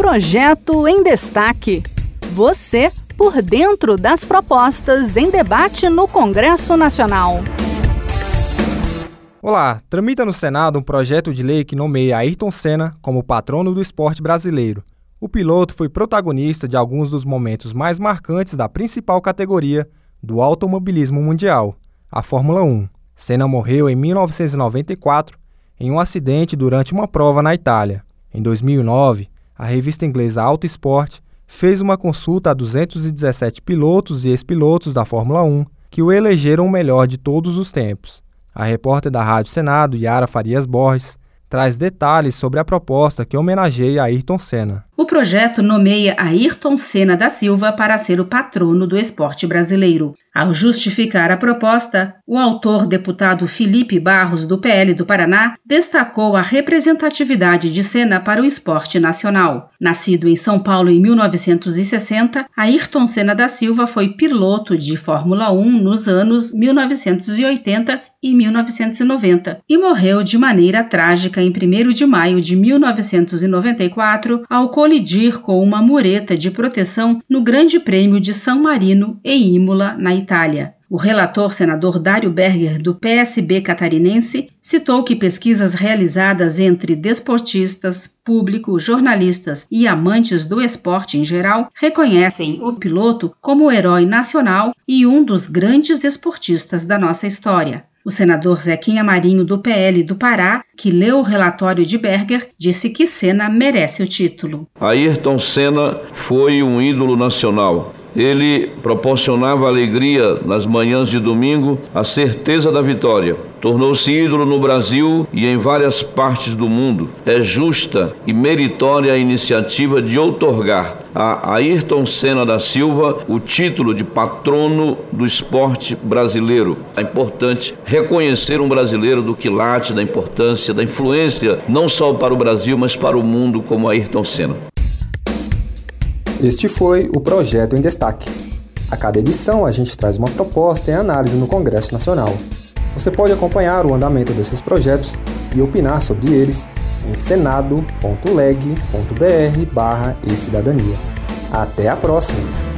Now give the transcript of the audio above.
Projeto em Destaque. Você por dentro das propostas em debate no Congresso Nacional. Olá, tramita no Senado um projeto de lei que nomeia Ayrton Senna como patrono do esporte brasileiro. O piloto foi protagonista de alguns dos momentos mais marcantes da principal categoria do automobilismo mundial, a Fórmula 1. Senna morreu em 1994 em um acidente durante uma prova na Itália. Em 2009, a revista inglesa Auto Sport fez uma consulta a 217 pilotos e ex-pilotos da Fórmula 1 que o elegeram o melhor de todos os tempos. A repórter da Rádio Senado, Yara Farias Borges, traz detalhes sobre a proposta que homenageia Ayrton Senna. O projeto nomeia Ayrton Senna da Silva para ser o patrono do esporte brasileiro. Ao justificar a proposta, o autor deputado Felipe Barros, do PL do Paraná, destacou a representatividade de Senna para o esporte nacional. Nascido em São Paulo em 1960, Ayrton Senna da Silva foi piloto de Fórmula 1 nos anos 1980 e 1990 e morreu de maneira trágica em 1 de maio de 1994 ao colidir com uma mureta de proteção no Grande Prêmio de São Marino, em Imola, na Itália. O relator senador Dário Berger, do PSB catarinense, citou que pesquisas realizadas entre desportistas, público, jornalistas e amantes do esporte em geral reconhecem o piloto como herói nacional e um dos grandes esportistas da nossa história. O senador Zequinha Marinho, do PL do Pará, que leu o relatório de Berger, disse que Senna merece o título. Ayrton Senna foi um ídolo nacional. Ele proporcionava alegria nas manhãs de domingo, a certeza da vitória. Tornou-se ídolo no Brasil e em várias partes do mundo. É justa e meritória a iniciativa de outorgar a Ayrton Senna da Silva o título de patrono do esporte brasileiro. É importante reconhecer um brasileiro do quilate, da importância, da influência, não só para o Brasil, mas para o mundo, como Ayrton Senna. Este foi o projeto em destaque. A cada edição a gente traz uma proposta em análise no Congresso Nacional. Você pode acompanhar o andamento desses projetos e opinar sobre eles em senado.leg.br/e-cidadania. Até a próxima!